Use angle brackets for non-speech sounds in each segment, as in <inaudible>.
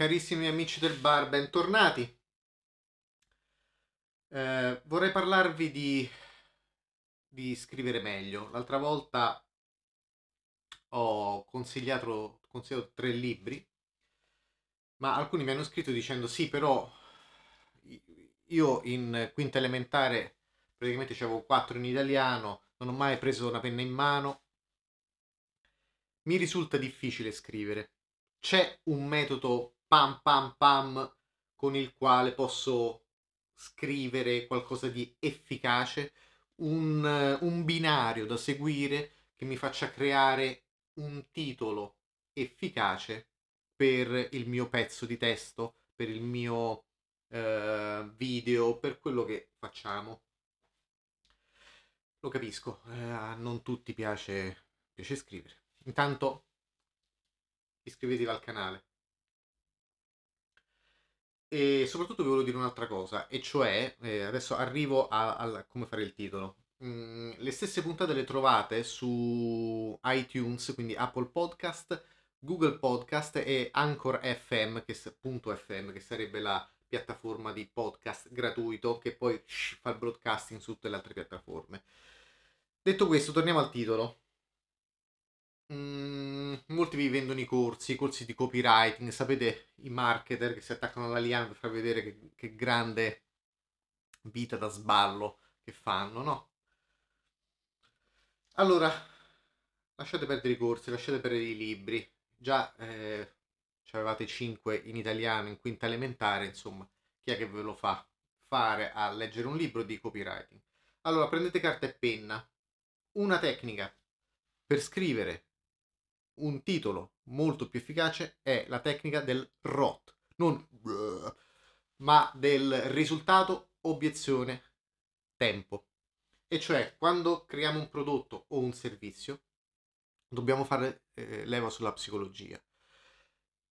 carissimi amici del bar, bentornati. Eh, vorrei parlarvi di, di scrivere meglio. L'altra volta ho consigliato, consigliato tre libri, ma alcuni mi hanno scritto dicendo sì, però io in quinta elementare praticamente avevo quattro in italiano, non ho mai preso una penna in mano. Mi risulta difficile scrivere. C'è un metodo pam pam pam con il quale posso scrivere qualcosa di efficace, un, un binario da seguire che mi faccia creare un titolo efficace per il mio pezzo di testo, per il mio eh, video, per quello che facciamo. Lo capisco, eh, non tutti piace, piace scrivere. Intanto iscrivetevi al canale, e soprattutto vi volevo dire un'altra cosa, e cioè, eh, adesso arrivo a, a, come fare il titolo. Mm, le stesse puntate le trovate su iTunes, quindi Apple Podcast, Google Podcast e Anchor FM, che, .fm, che sarebbe la piattaforma di podcast gratuito che poi fa il broadcasting su tutte le altre piattaforme. Detto questo, torniamo al titolo. Mm, molti vi vendono i corsi, i corsi di copywriting, sapete i marketer che si attaccano alla liana per far vedere che, che grande vita da sballo che fanno, no? Allora, lasciate perdere i corsi, lasciate perdere i libri. Già eh, avevate 5 in italiano in quinta elementare, insomma, chi è che ve lo fa fare a leggere un libro di copywriting? Allora, prendete carta e penna. Una tecnica per scrivere un titolo molto più efficace è la tecnica del ROT, non ma del risultato, obiezione, tempo. E cioè, quando creiamo un prodotto o un servizio, dobbiamo fare eh, leva sulla psicologia.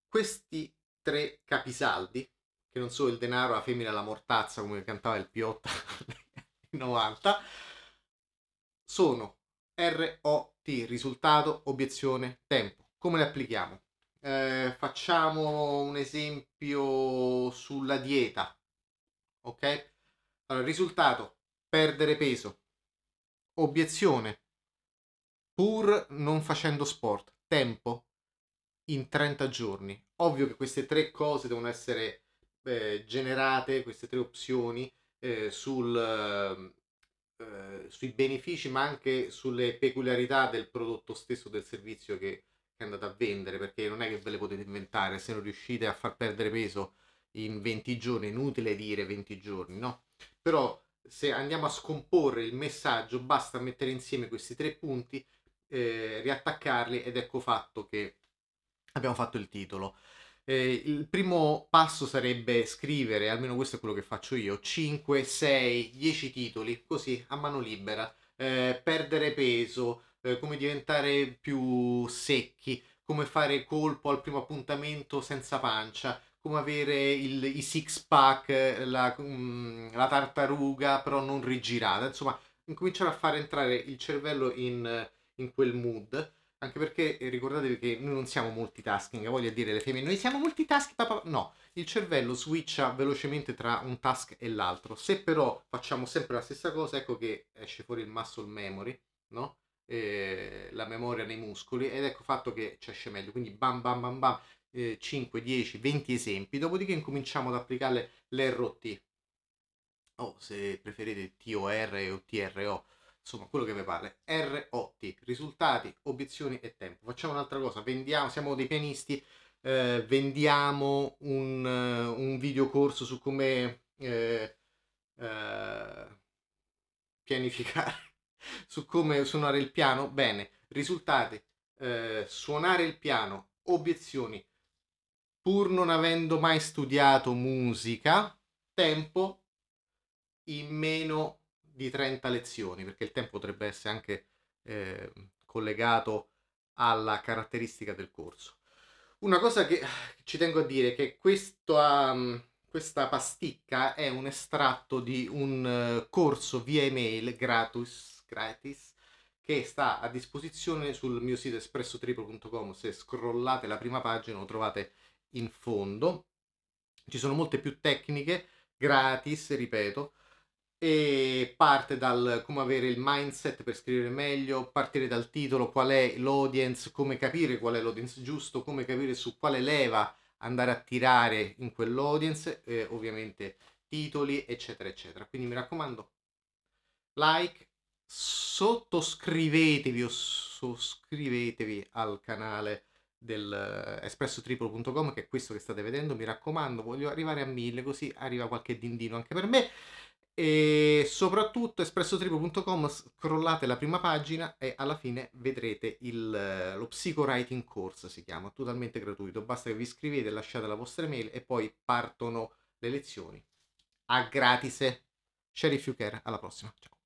Questi tre capisaldi, che non sono il denaro, la femmina e la mortazza, come cantava il Piotta <laughs> nel 90, sono ROT, risultato, obiezione, tempo. Come le applichiamo? Eh, facciamo un esempio sulla dieta. Ok? Allora, risultato, perdere peso. Obiezione, pur non facendo sport. Tempo, in 30 giorni. Ovvio che queste tre cose devono essere eh, generate, queste tre opzioni, eh, sul, eh, sui benefici ma anche sulle peculiarità del prodotto stesso del servizio che, che andate a vendere perché non è che ve le potete inventare se non riuscite a far perdere peso in 20 giorni inutile dire 20 giorni no? Però se andiamo a scomporre il messaggio basta mettere insieme questi tre punti eh, riattaccarli ed ecco fatto che abbiamo fatto il titolo eh, il primo passo sarebbe scrivere, almeno questo è quello che faccio io, 5, 6, 10 titoli, così a mano libera, eh, perdere peso, eh, come diventare più secchi, come fare colpo al primo appuntamento senza pancia, come avere il, i six pack, la, um, la tartaruga però non rigirata, insomma, incominciare a fare entrare il cervello in, in quel mood anche perché eh, ricordatevi che noi non siamo multitasking, voglio dire le femmine, noi siamo multitasking, papà. no, il cervello switcha velocemente tra un task e l'altro. Se però facciamo sempre la stessa cosa, ecco che esce fuori il muscle memory, no? E la memoria nei muscoli ed ecco fatto che ci esce meglio. Quindi bam bam bam bam, eh, 5, 10, 20 esempi, dopodiché incominciamo ad applicare l'ROT. O se preferite TOR o TRO insomma quello che vi pare. ROT risultati obiezioni e tempo. Facciamo un'altra cosa vendiamo siamo dei pianisti eh, vendiamo un, uh, un videocorso su come eh, eh, pianificare <laughs> su come suonare il piano. Bene risultati eh, suonare il piano obiezioni. Pur non avendo mai studiato musica tempo in meno di 30 lezioni, perché il tempo potrebbe essere anche eh, collegato alla caratteristica del corso. Una cosa che ci tengo a dire è che questo, um, questa pasticca è un estratto di un uh, corso via email gratis, gratis che sta a disposizione sul mio sito espressotriple.com. Se scrollate la prima pagina lo trovate in fondo. Ci sono molte più tecniche gratis, ripeto, e parte dal come avere il mindset per scrivere meglio, partire dal titolo, qual è l'audience, come capire qual è l'audience giusto, come capire su quale leva andare a tirare in quell'audience, eh, ovviamente titoli, eccetera, eccetera. Quindi mi raccomando, like, sottoscrivetevi o sottoscrivetevi al canale del espressotriplo.com che è questo che state vedendo mi raccomando voglio arrivare a mille così arriva qualche dindino anche per me e soprattutto espressotriplo.com scrollate la prima pagina e alla fine vedrete il, eh, lo psychowriting course si chiama totalmente gratuito. Basta che vi iscrivete lasciate la vostra email e poi partono le lezioni a gratis share if you care alla prossima. Ciao